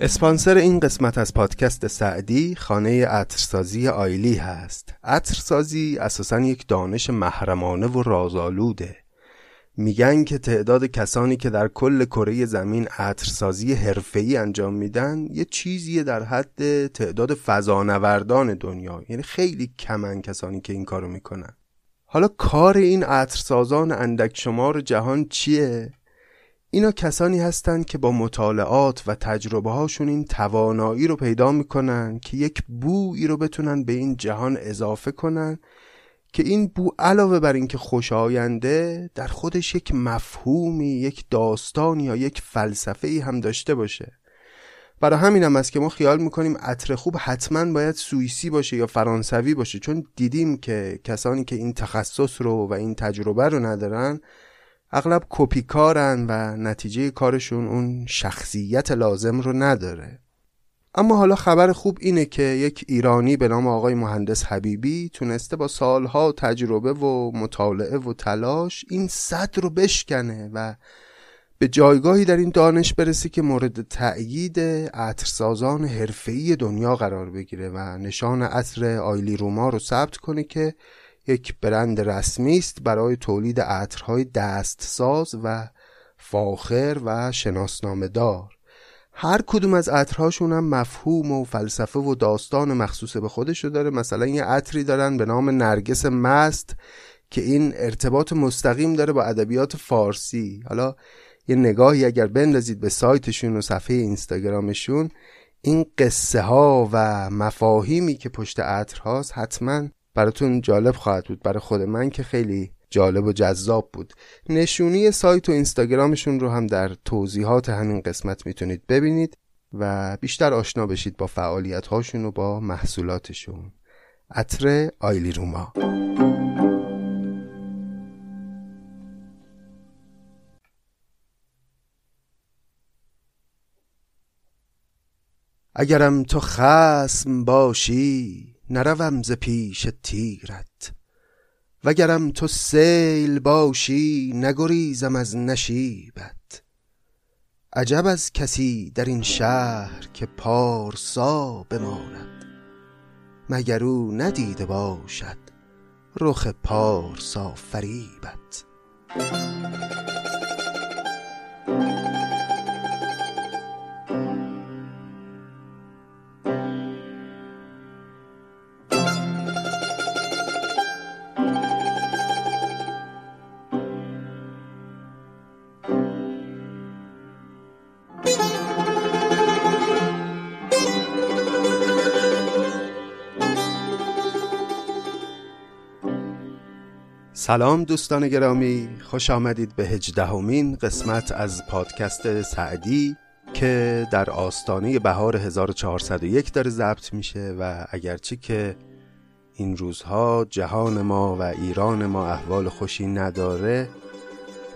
اسپانسر این قسمت از پادکست سعدی خانه عطرسازی آیلی هست. عطرسازی اساسا یک دانش محرمانه و رازآلوده. میگن که تعداد کسانی که در کل کره زمین عطرسازی حرفه‌ای انجام میدن یه چیزیه در حد تعداد فضانوردان دنیا. یعنی خیلی کمن کسانی که این کارو می‌کنن. حالا کار این عطرسازان اندک شمار جهان چیه؟ اینا کسانی هستند که با مطالعات و تجربه هاشون این توانایی رو پیدا می‌کنن که یک بویی رو بتونن به این جهان اضافه کنن که این بو علاوه بر اینکه خوشاینده در خودش یک مفهومی یک داستان یا یک فلسفه ای هم داشته باشه. برای همین هم است که ما خیال می‌کنیم عطر خوب حتما باید سوئیسی باشه یا فرانسوی باشه. چون دیدیم که کسانی که این تخصص رو و این تجربه رو ندارن اغلب کپیکارن و نتیجه کارشون اون شخصیت لازم رو نداره. اما حالا خبر خوب اینه که یک ایرانی به نام آقای مهندس حبیبی تونسته با سالها تجربه و مطالعه و تلاش این صد رو بشکنه و به جایگاهی در این دانش برسه که مورد تأیید عطرسازان حرفه‌ای دنیا قرار بگیره و نشان عطر آیلی روما رو ثبت کنه که یک برند رسمی است برای تولید عطرهای دستساز و فاخر و شناسنامه دار هر کدوم از عطرهاشون هم مفهوم و فلسفه و داستان مخصوص به خودشو داره. مثلا یه عطری دارن به نام نرگس مست که این ارتباط مستقیم داره با ادبیات فارسی. حالا یه نگاهی اگر بندازید به سایتشون و صفحه اینستاگرامشون این قصه ها و مفاهیمی که پشت عطرهاست حتما براتون جالب خواهد بود. برای خود من که خیلی جالب و جذاب بود. نشونی سایت و اینستاگرامشون رو هم در توضیحات همین قسمت می‌تونید ببینید و بیشتر آشنا بشید با فعالیت هاشون و با محصولاتشون. عطر آیلی روما. اگرم تو خسم باشی نروم ز پیش تیرت. وگرم تو سیل باشی نگریزم از نشیبت. عجب از کسی در این شهر که پارسا بماند. مگر او ندیده باشد رخ پارسا فریبت. سلام دوستان گرامی خوش آمدید به هجدهمین قسمت از پادکست سعدی که در آستانه بهار 1401 داره ضبط میشه و اگرچه که این روزها جهان ما و ایران ما احوال خوشی نداره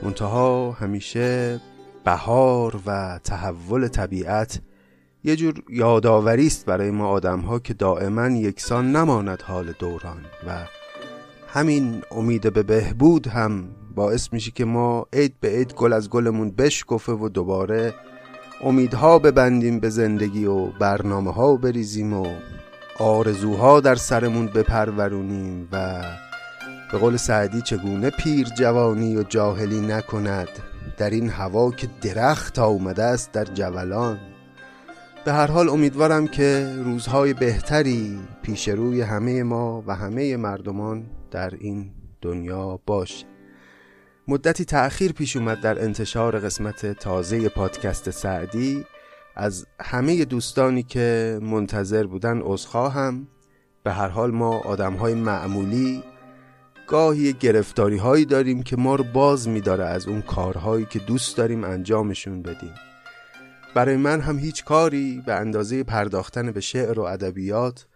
منتها همیشه بهار و تحول طبیعت یه جور یادآوری است برای ما آدم ها که دائما یکسان نماند حال دوران و همین امید به بهبود هم باعث میشه که ما عید به عید گل از گلمون بشکفه و دوباره امیدها ببندیم به زندگی و برنامه ها بریزیم و آرزوها در سرمون بپرورونیم و به قول سعدی چگونه پیر جوانی و جاهلی نکند در این هوا که درخت آمده است در جولان. به هر حال امیدوارم که روزهای بهتری پیش روی همه ما و همه مردمان در این دنیا باشه مدتی تأخیر پیش اومد در انتشار قسمت تازه پادکست سعدی. از همه دوستانی که منتظر بودن عذرخواهم. به هر حال ما آدم های معمولی گاهی گرفتاری هایی داریم که ما رو باز میداره از اون کارهایی که دوست داریم انجامشون بدیم. برای من هم هیچ کاری به اندازه پرداختن به شعر و ادبیات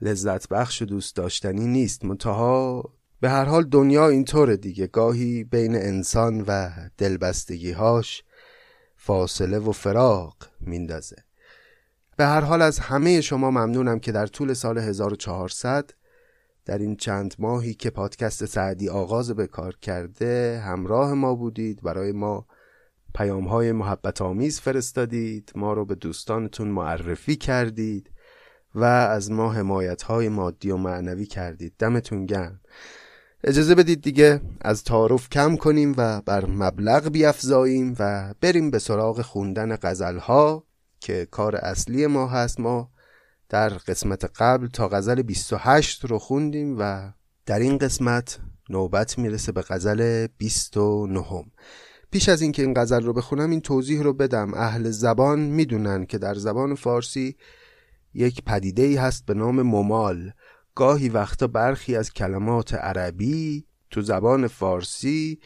لذت بخش و دوست داشتنی نیست منتها به هر حال دنیا اینطوره دیگه. گاهی بین انسان و دلبستگیهاش فاصله و فراق میندازه. به هر حال از همه شما ممنونم که در طول سال 1400 در این چند ماهی که پادکست سعدی آغاز به کار کرده همراه ما بودید. برای ما پیام های محبت آمیز فرستادید. ما رو به دوستانتون معرفی کردید. و از ما حمایت های مادی و معنوی کردید. دمتون گرم. اجازه بدید دیگه از تعارف کم کنیم و بر مبلغ بیافزاییم و بریم به سراغ خوندن غزل ها که کار اصلی ما هست. ما در قسمت قبل تا غزل 28 رو خوندیم و در این قسمت نوبت می‌رسه به غزل 29 پیش از اینکه این غزل رو بخونم این توضیح رو بدم. اهل زبان می‌دونن که در زبان فارسی یک پدیده ای هست به نام ممال. گاهی وقتا برخی از کلمات عربی تو زبان فارسی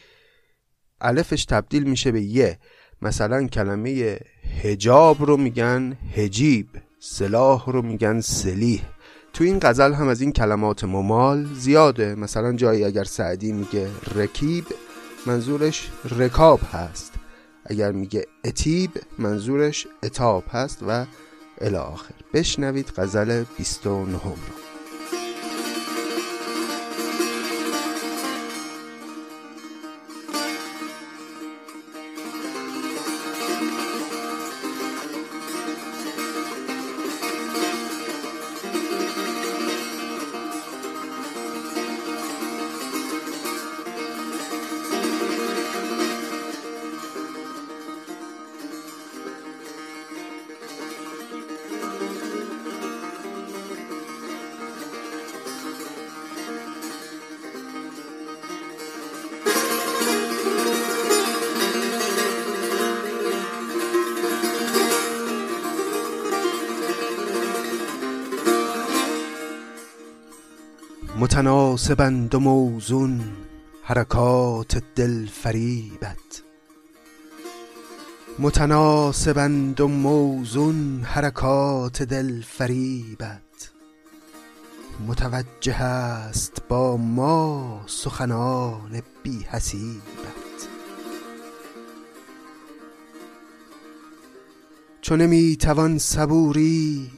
الفش تبدیل میشه به یه. مثلا کلمه هجاب رو میگن هجیب سلاح رو میگن سلیح. تو این غزل هم از این کلمات ممال زیاده. مثلا جایی اگر سعدی میگه رکیب منظورش رکاب هست. اگر میگه اتیب منظورش اتاب هست و الاخر بشنوید غزل 29 رو. متناسبند و موزون حرکات دل فریبت. متناسبند و موزون حرکات دل فریبت. متوجه است با ما سخنان بی حسیبت. چو نمی توان صبوری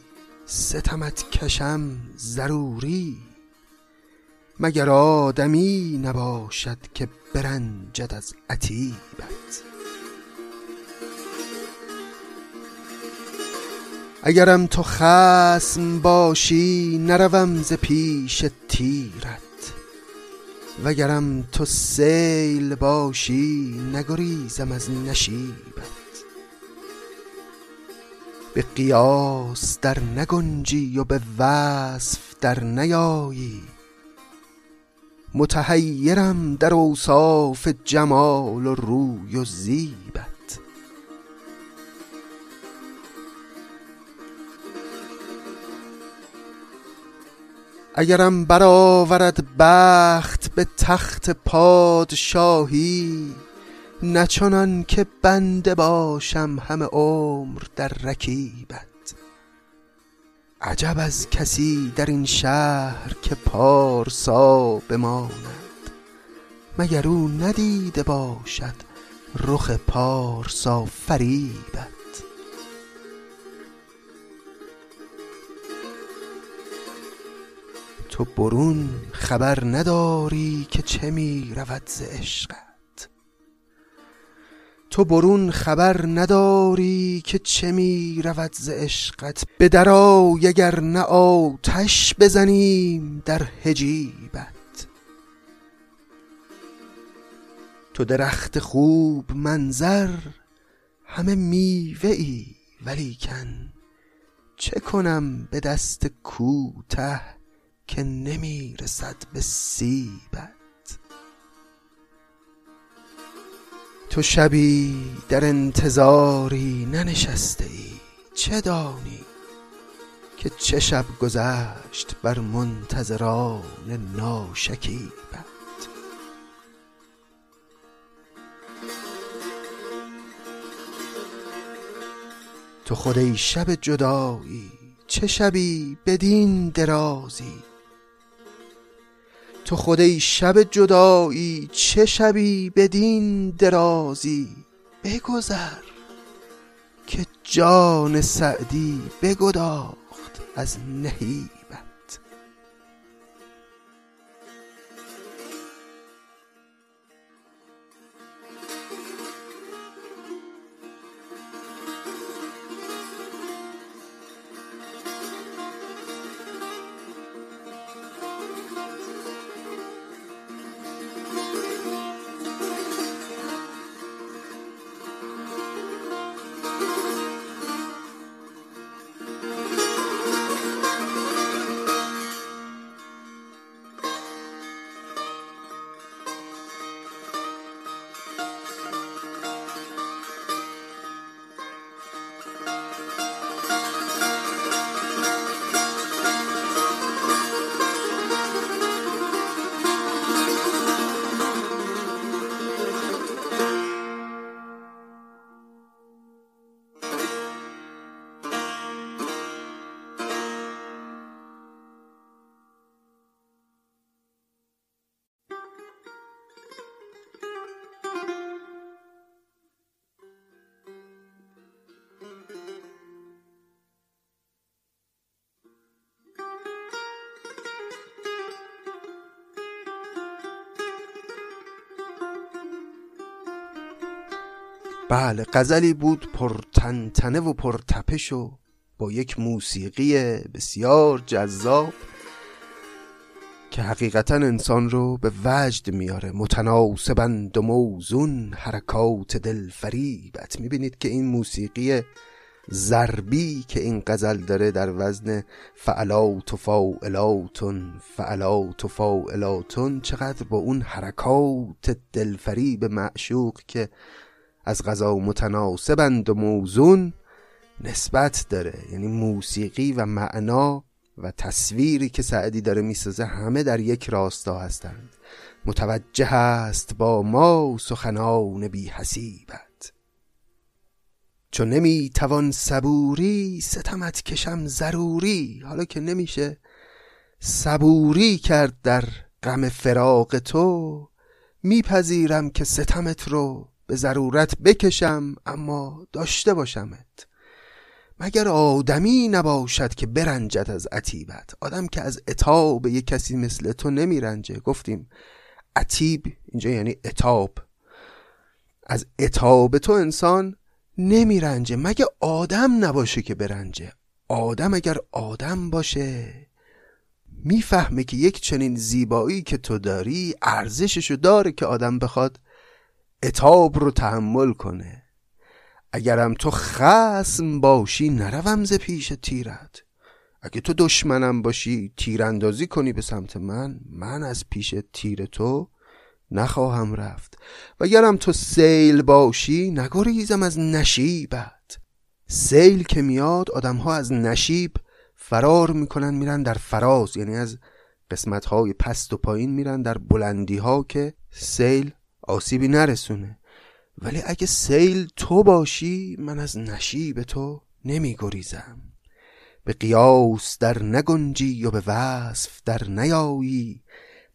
ستمت کشم ضروری. مگر آدمی نباشد که برنجد از عتیبت؟ اگرم تو خسم باشی نروم ز پیش تیرت. وگرم تو سیل باشی نگریزم از نشیبت. به قیاس در نگنجی و به وصف در نیایی. متحیرم در اوصاف جمال و روی و زیبت. اگرم برآورد بخت به تخت پادشاهی نه چنان که بنده باشم همه عمر در رکیبت. عجب از کسی در این شهر که پارسا بماند. مگر او ندیده باشد رخ پارسا فریبت؟ تو برون خبر نداری که چه می رود ز عشقت. تو برون خبر نداری که چه می رود ز عشقت. به درآی اگر نه آتش بزنیم در حجیبت. تو درخت خوب منظر همه میوه ای ولیکن چه کنم به دست کوته که نمی رسد به سیبت؟ تو شبی در انتظاری ننشسته ای؟ چه دانی که چه شب گذشت بر منتظران ناشکیبت؟ تو خود ای شب جدایی چه شبی بدین درازی تو خود ای شب جدایی چه شبی بدین درازی؟ بگذر که جان سعدی بگداخت از نهیبت بله غزلی بود پر تنتنه و پر تپش و با یک موسیقی بسیار جذاب که حقیقتا انسان رو به وجد میاره. متناسبند و موزون حرکات دل فریبت می‌بینید که این موسیقی ضربی که این غزل داره در وزن فعلات و فاعلاتون فعلات و فاعلاتون چقدر با اون حرکات دلفریب معشوق که از غذا متناسبند و موزون نسبت داره. یعنی موسیقی و معنا و تصویری که سعدی داره می‌سازه همه در یک راستا هستند. متوجه است با ما سخنان بی حسیبت. چون نمی‌توان صبوری ستمت کشم ضروری. حالا که نمیشه صبوری کرد در غم فراق تو میپذیرم که ستمت رو به ضرورت بکشم اما داشته باشمت. مگر آدمی نباشد که برنجد از عتیبت؟ آدم که از اتاب یک کسی مثل تو نمیرنجه. گفتیم عتیب اینجا یعنی اتاب از اتاب تو انسان نمیرنجه. مگه آدم نباشه که برنجه؟ آدم اگر آدم باشه می‌فهمه که یک چنین زیبایی که تو داری ارزششو داره که آدم بخواد اتاب رو تحمل کنه. اگرم تو خسم باشی نروم ز پیش تیرت. اگه تو دشمنم باشی تیراندازی کنی به سمت من. من از پیش تیر تو نخواهم رفت. و گرم تو سیل باشی نگریزم از نشیبت. سیل که میاد آدم ها از نشیب فرار می‌کنن میرن در فراز. یعنی از قسمت های پست و پایین میرن در بلندی ها که سیل آسیبی نرسونه. ولی اگه سیل تو باشی من از نشیب تو نمی گریزم به قیاس در نگنجی و به وصف در نیایی.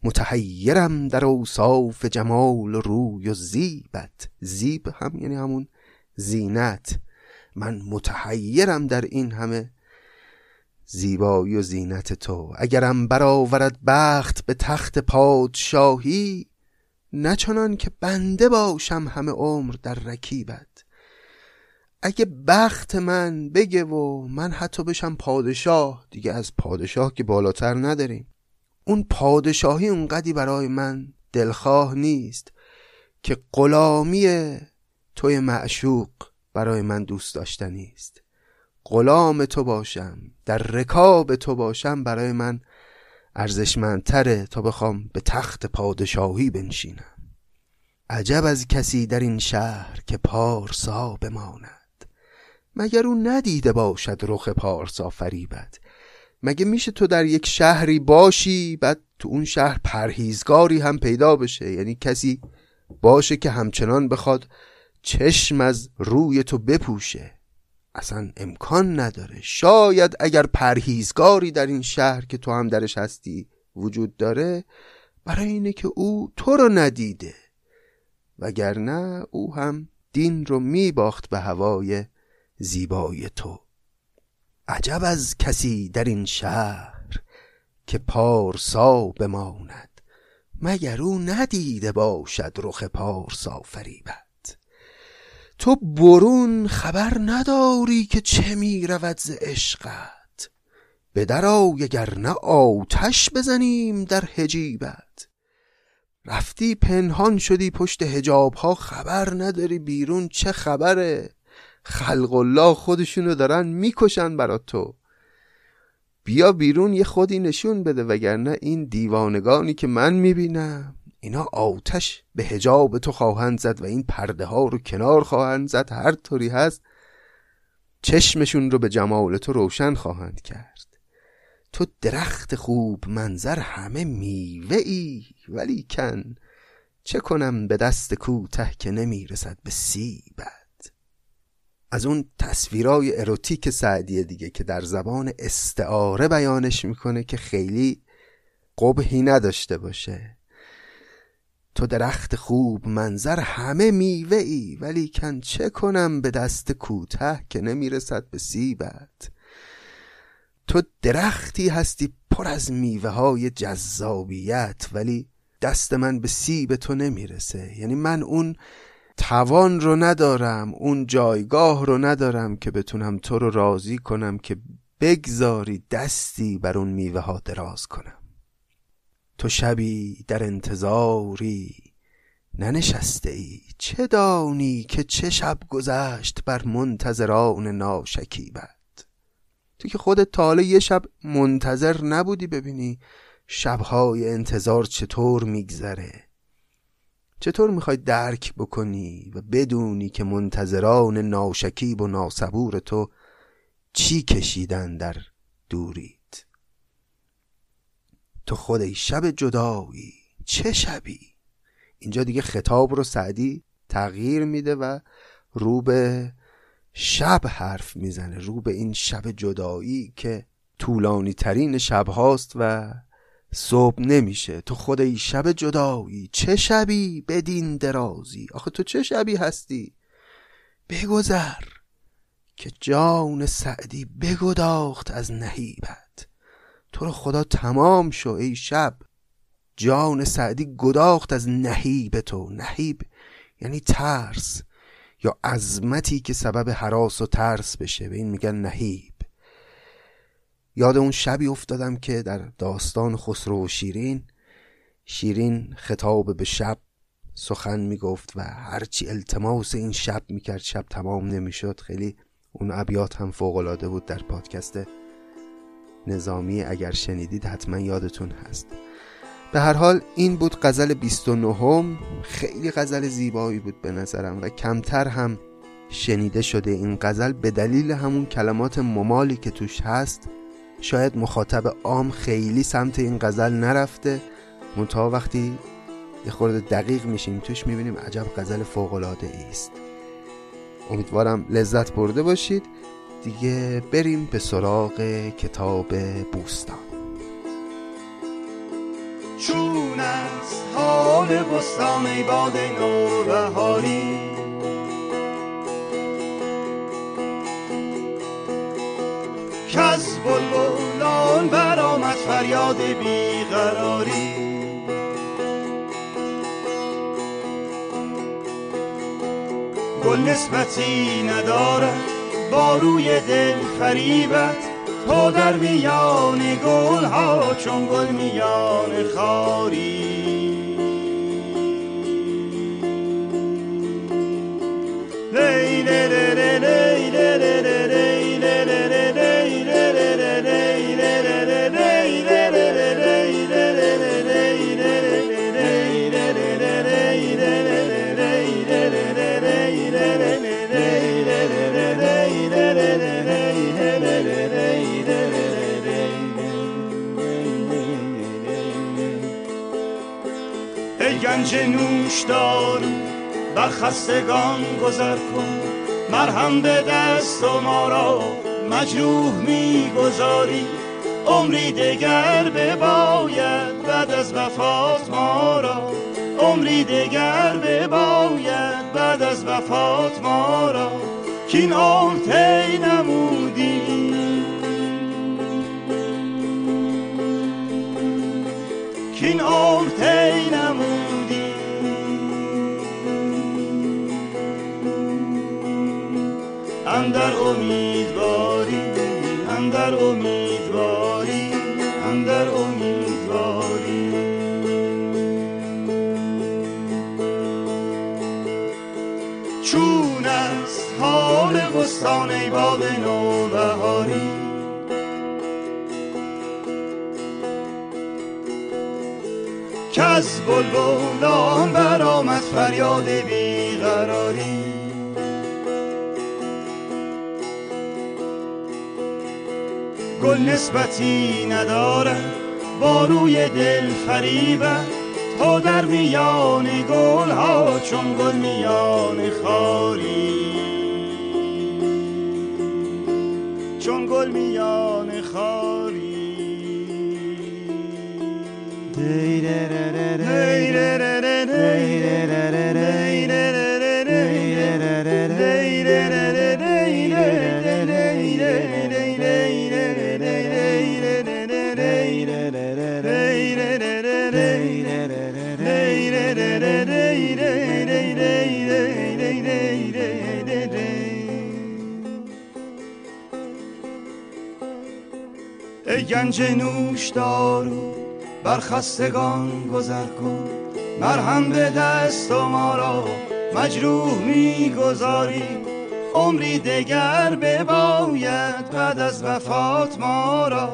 متحیرم در اوصاف جمال و روی و زیبت. زیب هم یعنی همون زینت. من متحیرم در این همه زیبایی و زینت تو. اگرم برآورد بخت به تخت پادشاهی نه چنان که بنده باشم همه عمر در رکیبت. اگه بخت من بگه و من حتی بشم پادشاه دیگه از پادشاه که بالاتر نداریم. اون پادشاهی اونقدی برای من دلخواه نیست که غلامی توی معشوق برای من دوست داشتنی است. غلام تو باشم در رکاب تو باشم برای من ارزشمندتره تا بخوام به تخت پادشاهی بنشینم. عجب از کسی در این شهر که پارسا بماند. مگر او ندیده باشد رخ پارسا فریبت؟ مگه میشه تو در یک شهری باشی بعد تو اون شهر پرهیزگاری هم پیدا بشه؟ یعنی کسی باشه که همچنان بخواد چشم از روی تو بپوشه. اصلا امکان نداره. شاید اگر پرهیزگاری در این شهر که تو هم درش هستی وجود داره برای اینه که او تو رو ندیده. وگرنه او هم دین رو میباخت به هوای زیبای تو. عجب از کسی در این شهر که پارسا بماند مگر او ندیده باشد رخ پارسا فریبت. تو برون خبر نداری که چه می رود ز عشقت. به درآی اگر نه آتش بزنیم در حجیبت. رفتی پنهان شدی پشت هجاب ها خبر نداری بیرون چه خبره. خلق الله خودشونو دارن می‌کشن برا تو. بیا بیرون یه خودی نشون بده وگرنه این دیوانگانی که من می‌بینم. اینا آتش به هجاب تو خواهند زد و این پرده ها رو کنار خواهند زد. هر طوری هست چشمشون رو به جمال تو روشن خواهند کرد. تو درخت خوب منظر همه میوه ای ولی کن چه کنم به دست کوته که نمی‌رسد به سیبت؟ از اون تصویرای اروتیک سعدیه دیگه که در زبان استعاره بیانش می‌کنه که خیلی قبهی نداشته باشه. تو درخت خوب منظر همه میوه ای ولی کن چه کنم به دست کوته که نمی‌رسد به سیبت؟ تو درختی هستی پر از میوه های جذابیت ولی دست من به سیب تو نمی‌رسه. یعنی من اون توان رو ندارم اون جایگاه رو ندارم که بتونم تو رو راضی کنم که بگذاری دستی بر اون میوه ها دراز کنم. تو شبی در انتظاری ننشسته ای؟ چه دانی که چه شب گذشت بر منتظران ناشکیبت؟ تو که خودت تا یه شب منتظر نبودی ببینی شبهای انتظار چطور میگذره. چطور می‌خوای درک بکنی و بدونی که منتظران ناشکیب و ناسبور تو چی کشیدن در دوریت تو خود شب جدایی چه شبی؟ اینجا دیگه خطاب رو سعدی تغییر میده و رو به شب حرف می‌زنه رو به این شب جدایی که طولانی ترین شب هاست و صبح نمیشه. تو خود ای شب جدایی چه شبی بدین درازی؟ آخه تو چه شبی هستی؟ بگذر که جان سعدی بگداخت از نهیبت تو رو خدا تمام شو ای شب. جان سعدی گداخت از نهیب تو. نهیب یعنی ترس یا عظمتی که سبب حراس و ترس بشه. به این میگن نهیب. یاد اون شبی افتادم که در داستان خسرو و شیرین شیرین خطاب به شب. سخن می‌گفت و هرچی التماس این شب می‌کرد شب تمام نمی‌شد. خیلی اون ابیات هم فوقالعاده بود در پادکست نظامی اگر شنیدید حتما یادتون هست. به هر حال این بود غزل 29 خیلی غزل زیبایی بود به نظرم و کمتر هم شنیده شده این غزل به دلیل همون کلمات ممالی که توش هست. شاید مخاطب عام خیلی سمت این غزل نرفته. منتها وقتی یه خورده دقیق میشیم توش می‌بینیم عجب غزل فوقلاده است. امیدوارم لذت برده باشید. دیگه بریم به سراغ کتاب بوستان. چون از حال بستان ای باد نو بهاری کز بلبلان برآمد فریاد بیقراری. گل نسبتی ندارد با روی دل فریبت تو در میان گل ها چون گل میان خاری. گنج نوشدار و خستگان گذر کن. مرهم به دست و ما را مجروح می‌گذاری عمری دگر بباید بعد از وفات ما را. عمری دگر بباید بعد از وفات ما را. کین عمر تی نمودی امیدواری اندر امیدواری اندر امیدواری. چون از حال بستان ای باد نوبهاری که از بلبلان برآمد فریاد بیقراری. گل نسبتی ندارد با روی دل فریبت تا در میان گل ها چون گل میان خاری. چون گل میان خاری ای گنج نوش دارو بر خستگان گذر کن. مرهم به دست و ما را مجروح می‌گذاری. عمری دگر بباید بعد از وفات ما را.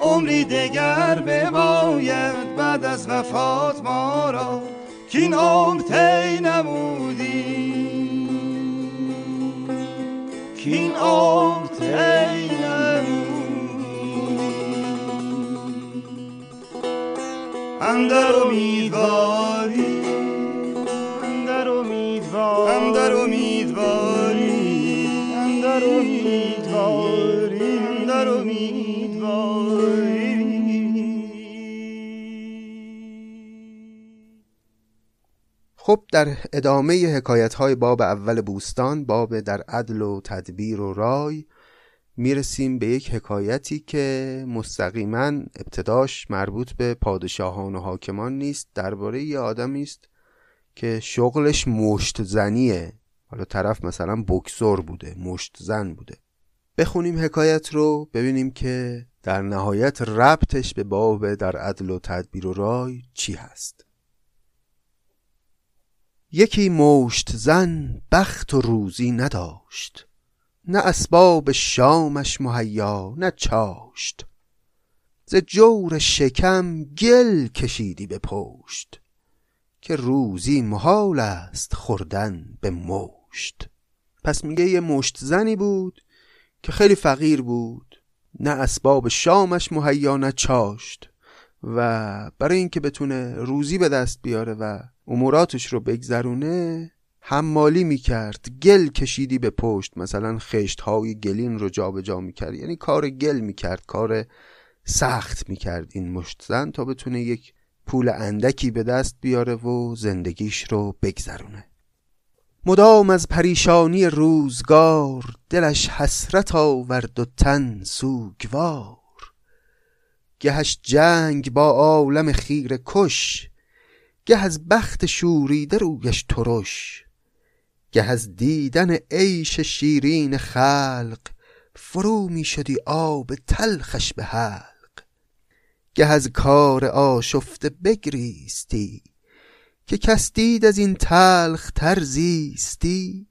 عمری دگر بباید بعد از وفات ما را. که این عمر تی نمودی. که این عمر تی اندر امیدواری. اندر امیدواری اندر امیدواری. اندر امیدواری. اندر امیدواری. خب در ادامه حکایت های باب اول بوستان باب در عدل و تدبیر و رای می‌رسیم به یک حکایتی که مستقیما ابتداش مربوط به پادشاهان و حاکمان نیست درباره یه آدمی است که شغلش مشت زنیه. حالا طرف مثلا بکسور بوده مشت زن بوده. بخونیم حکایت رو ببینیم که در نهایت ربطش به باب در عدل و تدبیر و رای چی هست. یکی مشت زن بخت و روزی نداشت. نه اسباب شامش مهیا نه چاشت. ز جور شکم گل کشیدی به پشت که روزی محال است خوردن به مشت. پس میگه یه مشت زنی بود که خیلی فقیر بود. نه اسباب شامش مهیا نه چاشت. و برای اینکه بتونه روزی به دست بیاره و اموراتش رو بگذرونه حمالی می‌کرد گل کشیدی به پشت. مثلا خشت های گلین رو جابجا جا می‌کرد. یعنی کار گل می‌کرد کار سخت می‌کرد این مشت. زن تا بتونه یک پول اندکی به دست بیاره و زندگیش رو بگذرونه. مدام از پریشانی روزگار دلش حسرت آورد و تن سوگوار. گهش جنگ با عالم خیر کش گه از بخت شوریده رویش ترش. گه از دیدن عیش شیرین خلق فرو می شدی آب تلخش به حلق. گه از کار آشفته بگریستی که کس دید از این تلخ ترزیستی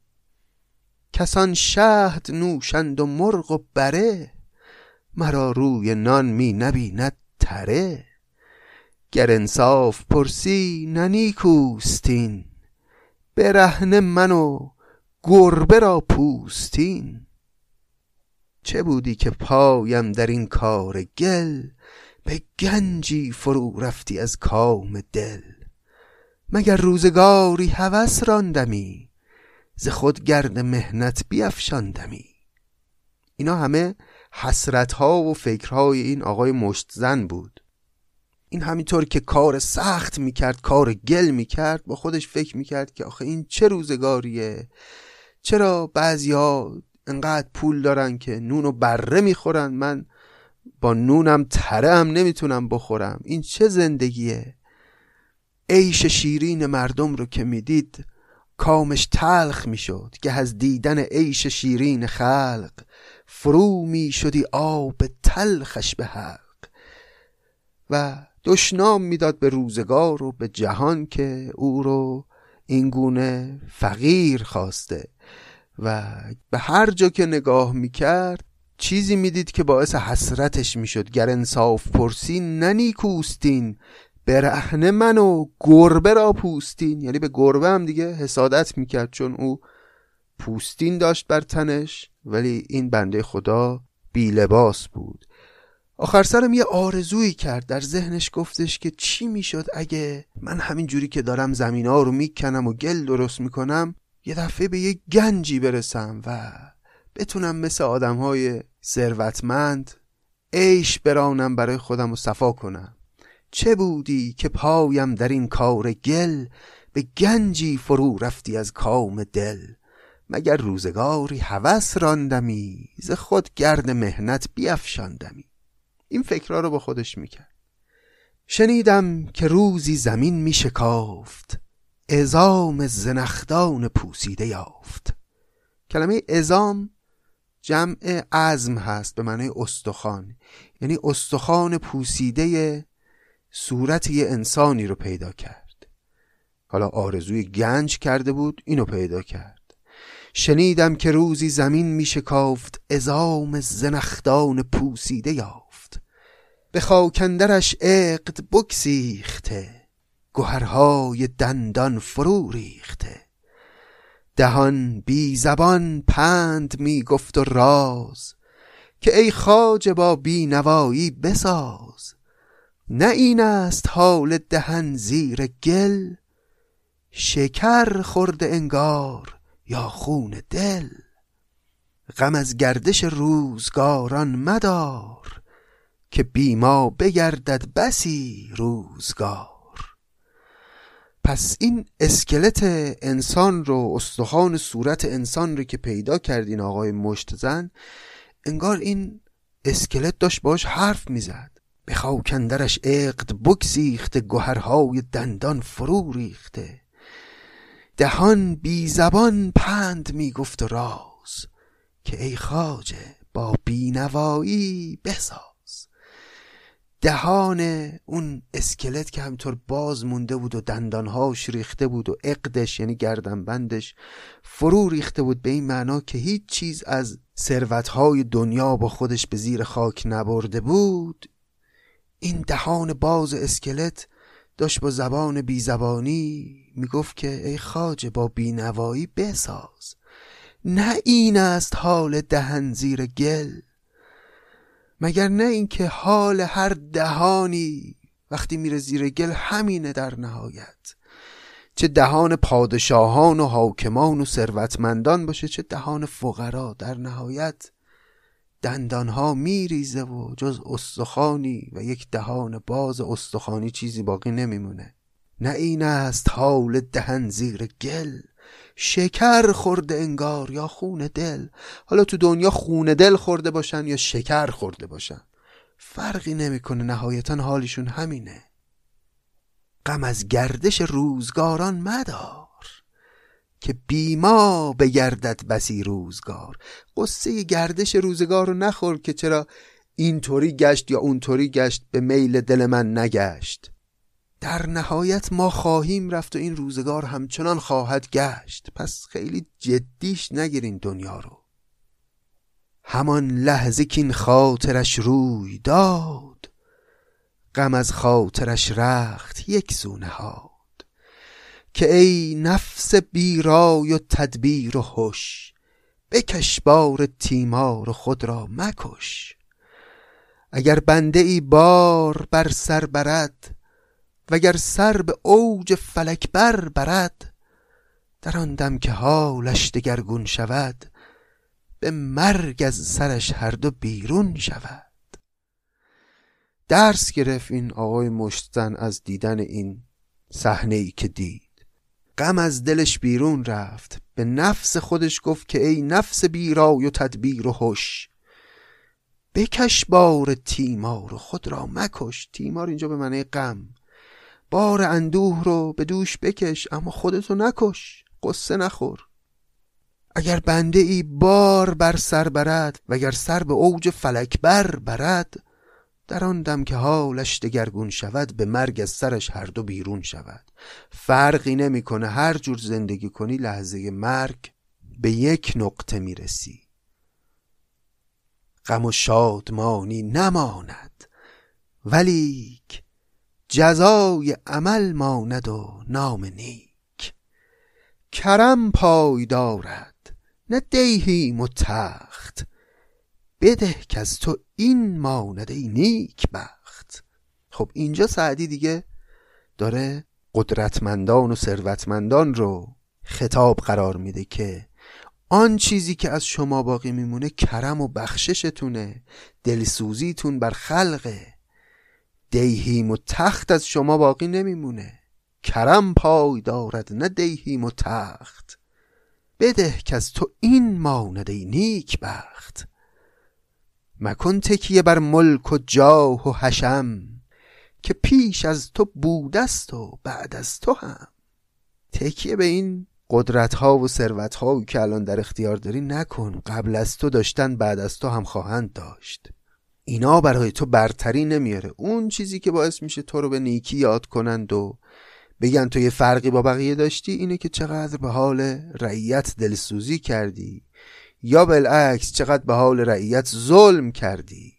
کسان شهد نوشند و مرغ و بره مرا روی نان می نبیند تره. گر انصاف پرسی ننیکوستین برهنه من و گربه را پوستین. چه بودی که پایم در این کار گل؟ به گنجی فرو رفتی از کام دل. مگر روزگاری هوس راندمی؟ ز خود گرد مهنت بیفشاندمی. اینا همه حسرت ها و فکرهای این آقای مشت زن بود. این همینطور که کار سخت می‌کرد کار گل می‌کرد با خودش فکر می‌کرد که آخه این چه روزگاریه؟ چرا بعضی ها انقدر پول دارن که نون و بره می‌خورن؟ من با نونم تره هم نمی‌تونم بخورم. این چه زندگیه؟ عیش شیرین مردم رو که می‌دید کامش تلخ می‌شد که از دیدن عیش شیرین خلق فرو می‌شدی آب تلخش به حلق. و دشنام می‌داد به روزگار و به جهان که او رو اینگونه فقیر خواسته. و به هر جا که نگاه می‌کرد چیزی می‌دید که باعث حسرتش می‌شد. گر انصاف پرسی ننیکوستین برهنه من و گربه را پوستین. یعنی به گربه هم دیگه حسادت می‌کرد چون او پوستین داشت بر تنش ولی این بنده خدا بی لباس بود. آخر سرم یه آرزویی کرد. در ذهنش گفتش که چی می‌شد اگه من همین جوری که دارم زمین ها رو می‌کنم و گل درست می‌کنم یه دفعه به یه گنجی برسم و بتونم مثل آدم های ثروتمند عیش برانم برای خودم و صفا کنم. چه بودی که پایم در این کار گل به گنجی فرو رفتی از کام دل؟ مگر روزگاری هوس راندمی ز خود گرد مهنت بیافشاندمی این فکرها رو با خودش می‌کرد. شنیدم که روزی زمین میشکافت. ازام زنخدان پوسیده یافت. کلمه ازام جمع عزم هست به معنی استخوان. یعنی استخوان پوسیده صورت یه انسانی رو پیدا کرد. حالا آرزوی گنج کرده بود اینو پیدا کرد. شنیدم که روزی زمین می شکافت ازام زنخدان پوسیده یافت. به خاکندرش عقد بکسیخته گوهرهای دندان فرو ریخته. دهان بی زبان پند می گفت و راز که ای خاج با بی نوایی بساز. نه این است حال دهن زیر گل شکر خورده انگار یا خون دل. غم از گردش روزگاران مدار که بیما بگردد بسی روزگار. پس این اسکلت انسان رو استخوان صورت انسان رو که پیدا کردین آقای مشتزن انگار این اسکلت داشت باش حرف می‌زد. به خاکندرش عقد بگسیخته گوهرهای دندان فرو ریخته. دهان بی زبان پند می‌گفت راز که ای خاجه با بینوایی بساز. دهان اون اسکلت که همطور باز مونده بود و دندانهاش ریخته بود و عقدش یعنی گردنبندش فرو ریخته بود به این معنا که هیچ چیز از ثروتهای دنیا با خودش به زیر خاک نبرده بود. این دهان باز اسکلت داشت با زبان بیزبانی می‌گفت که ای خاجه با بینوایی بساز. نه این است حال دهن زیر گل مگر نه اینکه حال هر دهانی وقتی میره زیر گل همینه در نهایت. چه دهان پادشاهان و حاکمان و ثروتمندان باشه چه دهان فقرا در نهایت. دندانها میریزه و جز استخانی و یک دهان باز استخانی چیزی باقی نمیمونه. نه این است حال دهن زیر گل شکر خورده انگار یا خون دل. حالا تو دنیا خون دل خورده باشن یا شکر خورده باشن؟ فرقی نمی‌کنه نهایتا حالشون همینه. غم از گردش روزگاران مدار که بیما بگردد بسی روزگار. قصه گردش روزگار رو نخور که چرا اینطوری گشت یا اونطوری گشت به میل دل من نگشت. در نهایت ما خواهیم رفت و این روزگار همچنان خواهد گشت. پس خیلی جدیش نگیرین دنیا رو. همان لحظه که این خاطرش روی داد غم از خاطرش رخت یک سونه ها که ای نفس بیرای و تدبیر و هوش بکش بار تیمار خود را مکش. اگر بنده ای بار بر سر برد وگر سر به اوج فلک بر برد در آن دم که حالش دگرگون شود به مرگ از سرش هر دو بیرون شود. درس گرفت این آقای مشتزن از دیدن این صحنه ای که دید. غم از دلش بیرون رفت. به نفس خودش گفت که ای نفس بیرای و تدبیر و هوش بکش بار تیمار و خود را مکش. تیمار اینجا به معنی غم. بار اندوه رو به دوش بکش اما خودتو نکش قصه نخور. اگر بنده ای بار بر سر برد و اگر سر به اوج فلک بر برد در آن دم که حالش دگرگون شود به مرگ از سرش هر دو بیرون شود. فرقی نمی‌کنه هر جور زندگی کنی لحظه مرگ به یک نقطه می‌رسی. غم و شادمانی نماند ولیک جزای عمل ماند و نام نیک. کرم پای دارد نه دیهیم و تخت بده که از تو این ماند ای نیک بخت خب اینجا سعدی دیگه داره قدرتمندان و ثروتمندان رو خطاب قرار میده که آن چیزی که از شما باقی میمونه کرم و بخششتونه دلسوزیتون بر خلقه. دیهیم و تخت از شما باقی نمیمونه. کرم پای دارد نه دیهیم و تخت. بده که از تو این ماند ای نیک بخت. مکن تکیه بر ملک و جاه و حشم که پیش از تو بودست و بعد از تو هم. تکیه به این قدرت ها و ثروت ها که الان در اختیار داری نکن. قبل از تو داشتن بعد از تو هم خواهند داشت. اینا برای تو برتری نمیاره. اون چیزی که باعث میشه تو رو به نیکی یاد کنند و بگن تو یه فرقی با بقیه داشتی اینه که چقدر به حال رعیت دلسوزی کردی. یا بالعکس چقدر به حال رعیت ظلم کردی.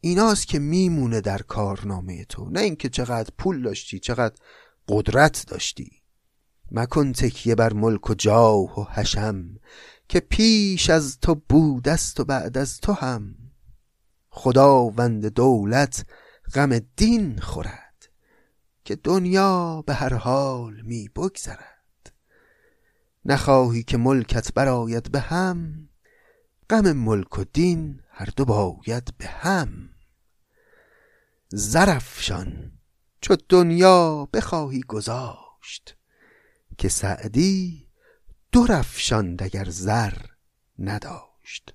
ایناست که میمونه در کارنامه تو. نه اینکه چقدر پول داشتی چقدر قدرت داشتی. مکن تکیه بر ملک و جاه و حشم که پیش از تو بودست و بعد از تو هم. خداوند دولت غم دین خورد که دنیا به هر حال می بگذرد. نخواهی که ملکت براید به هم غم ملک و دین هر دو باید به هم. زرفشان چو دنیا بخواهی گذاشت که سعدی دو رفشان دگر زر نداشت.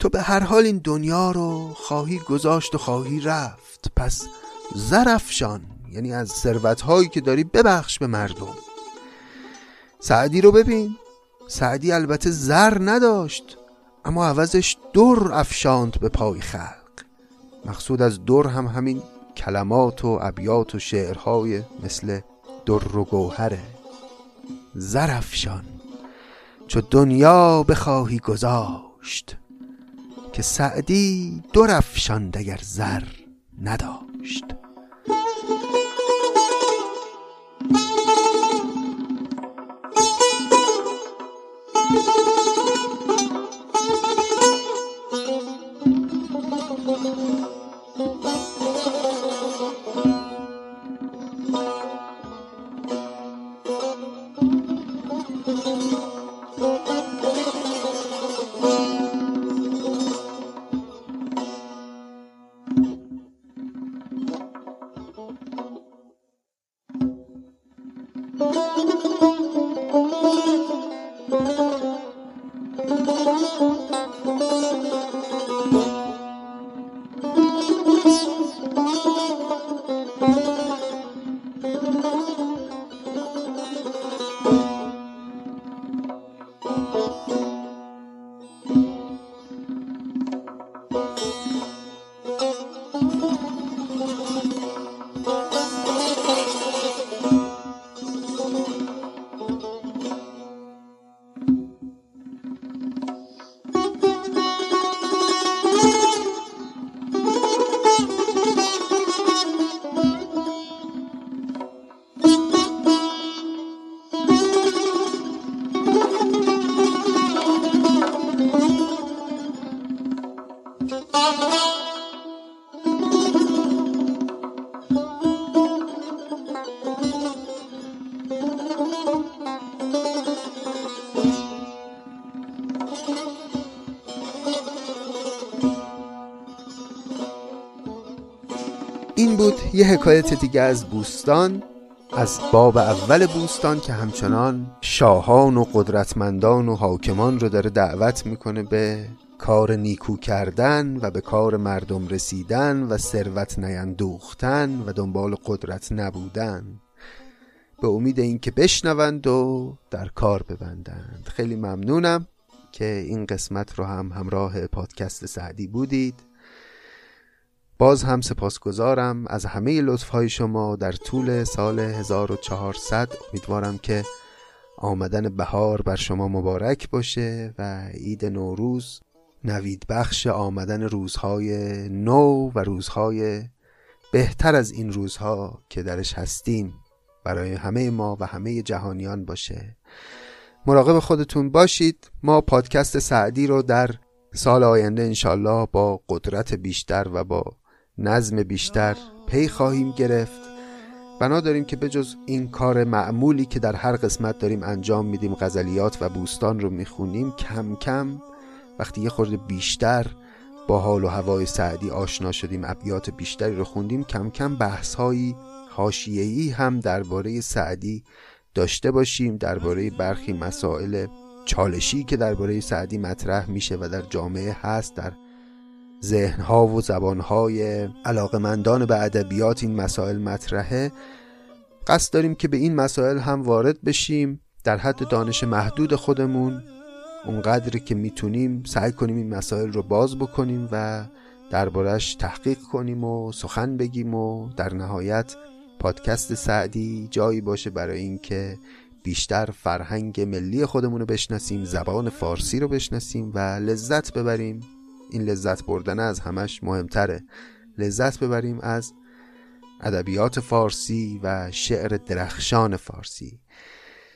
تو به هر حال این دنیا رو خواهی گذاشت و خواهی رفت. پس زرفشان یعنی از ثروت هایی که داری ببخش به مردم. سعدی رو ببین. سعدی البته زر نداشت اما عوضش دور افشاند به پای خلق. مقصود از دور هم همین کلمات و ابیات و شعرهای مثل در و گوهره زرفشان چو دنیا بخواهی گذاشت. که سعدی درفشان دگر زر نداشت. حکایت دیگه از بوستان از باب اول بوستان که همچنان شاهان و قدرتمندان و حاکمان رو داره دعوت می‌کنه به کار نیکو کردن و به کار مردم رسیدن و ثروت نیندوختن و دنبال قدرت نبودن. به امید اینکه بشنوند و در کار ببندند. خیلی ممنونم که این قسمت رو هم همراه پادکست سعدی بودید. باز هم سپاسگزارم از همه لطف های شما در طول سال 1400 امیدوارم که آمدن بهار بر شما مبارک باشه و عید نوروز نوید بخش آمدن روزهای نو و روزهای بهتر از این روزها که درش هستیم برای همه ما و همه جهانیان باشه. مراقب خودتون باشید. ما پادکست سعدی رو در سال آینده انشالله با قدرت بیشتر و با نظم بیشتر پی خواهیم گرفت. بنا داریم که بجز این کار معمولی که در هر قسمت داریم انجام میدیم غزلیات و بوستان رو می‌خونیم کم کم وقتی یه خورده بیشتر با حال و هوای سعدی آشنا شدیم ابیات بیشتری رو خوندیم کم کم بحث هایی حاشیه‌ای هم درباره سعدی داشته باشیم درباره برخی مسائل چالشی که درباره سعدی مطرح میشه و در جامعه هست در ذهنها و زبانهای علاقمندان به ادبیات این مسائل مطرحه. قصد داریم که به این مسائل هم وارد بشیم در حد دانش محدود خودمون اونقدری که می‌تونیم سعی کنیم این مسائل رو باز بکنیم و دربارش تحقیق کنیم و سخن بگیم و در نهایت پادکست سعدی جایی باشه برای اینکه بیشتر فرهنگ ملی خودمون رو بشناسیم زبان فارسی رو بشناسیم و لذت ببریم. این لذت بردن از همش مهمتره. لذت ببریم از ادبیات فارسی و شعر درخشان فارسی.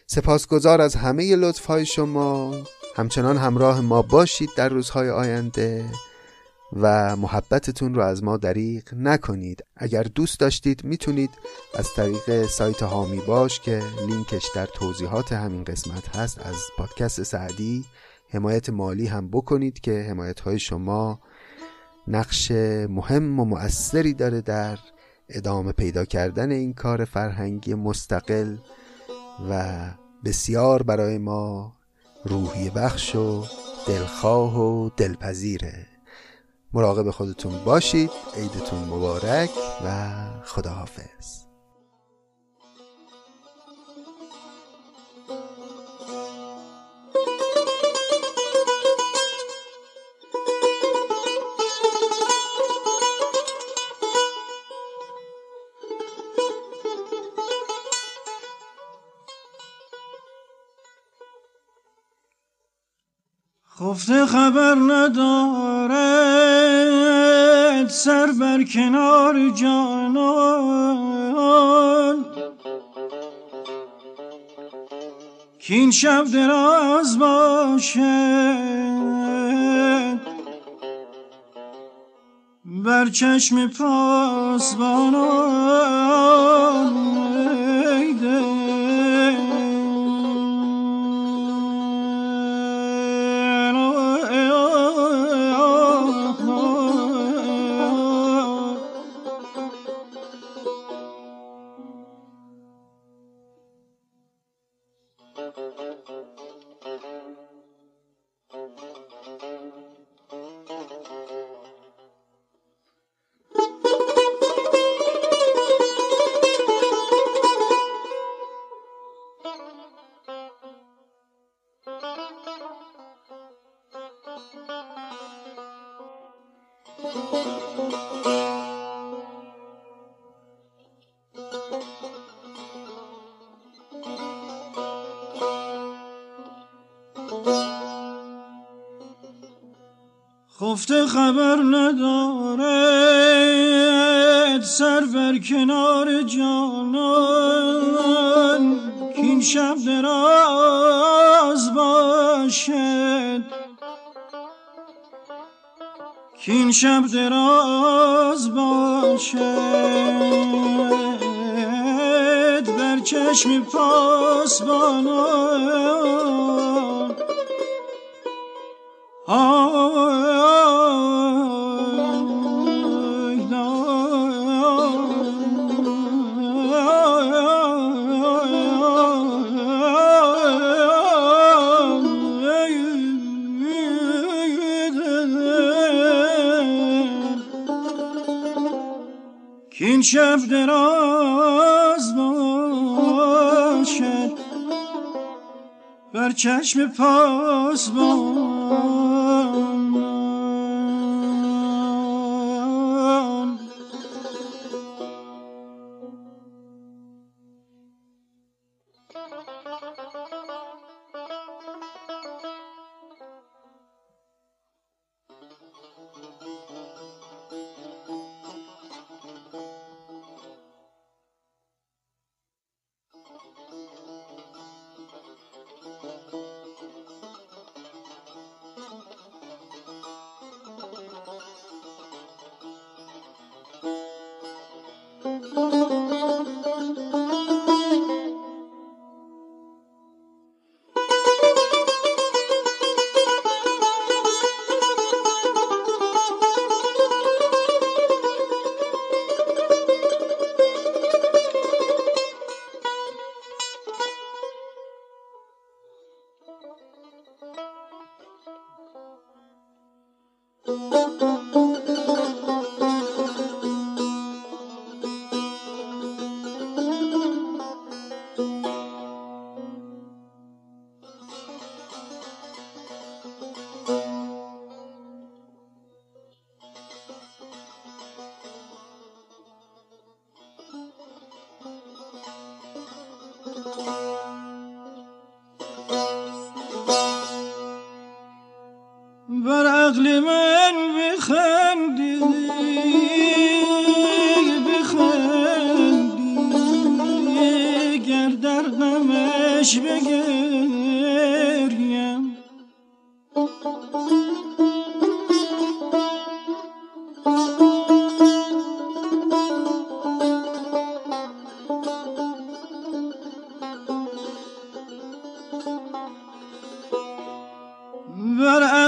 سپاسگزار از همه لطف های شما. همچنان همراه ما باشید در روزهای آینده و محبتتون رو از ما دریغ نکنید. اگر دوست داشتید می‌تونید از طریق سایت هامی باش که لینکش در توضیحات همین قسمت هست از پادکست سعدی حمایت مالی هم بکنید که حمایت های شما نقش مهم و مؤثری داره در ادامه پیدا کردن این کار فرهنگی مستقل و بسیار برای ما روحی بخش و دلخواه و دلپذیره. مراقب خودتون باشید. عیدتون مبارک و خداحافظ. خفته خبر ندارد سر بر کنار جانان. که این شب دراز باشد. بر چشم پاسبانان ندارد سر بر کنار جانان که این شب دراز باشد. که این شب دراز باشد. بر چشم پاسبانان این شب دراز باشد بر چشم پاسبان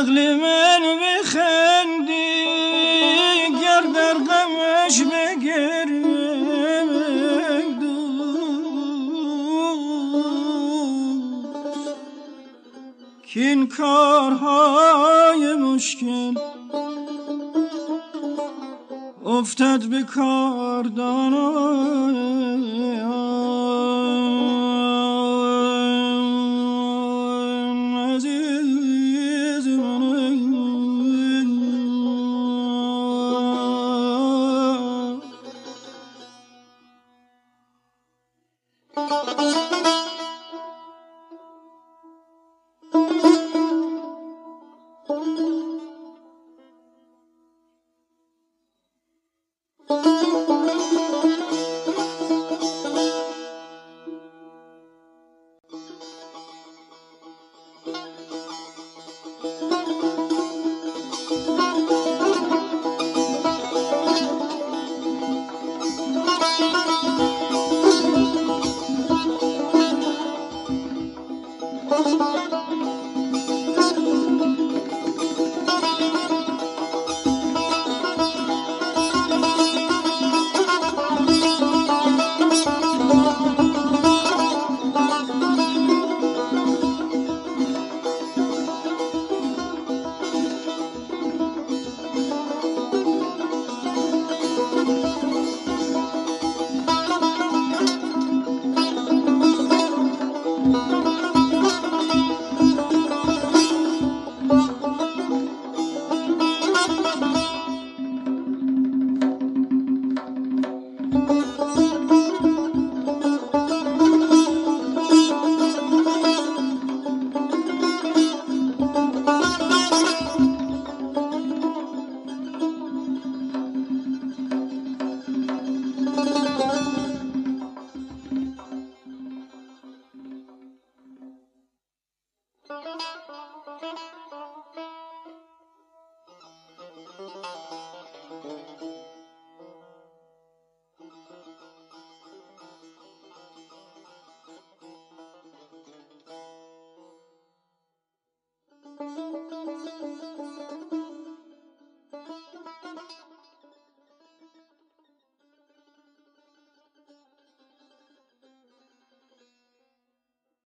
عقل من بخندی گر در غمش بگریم که این کارهای مشکل افتد به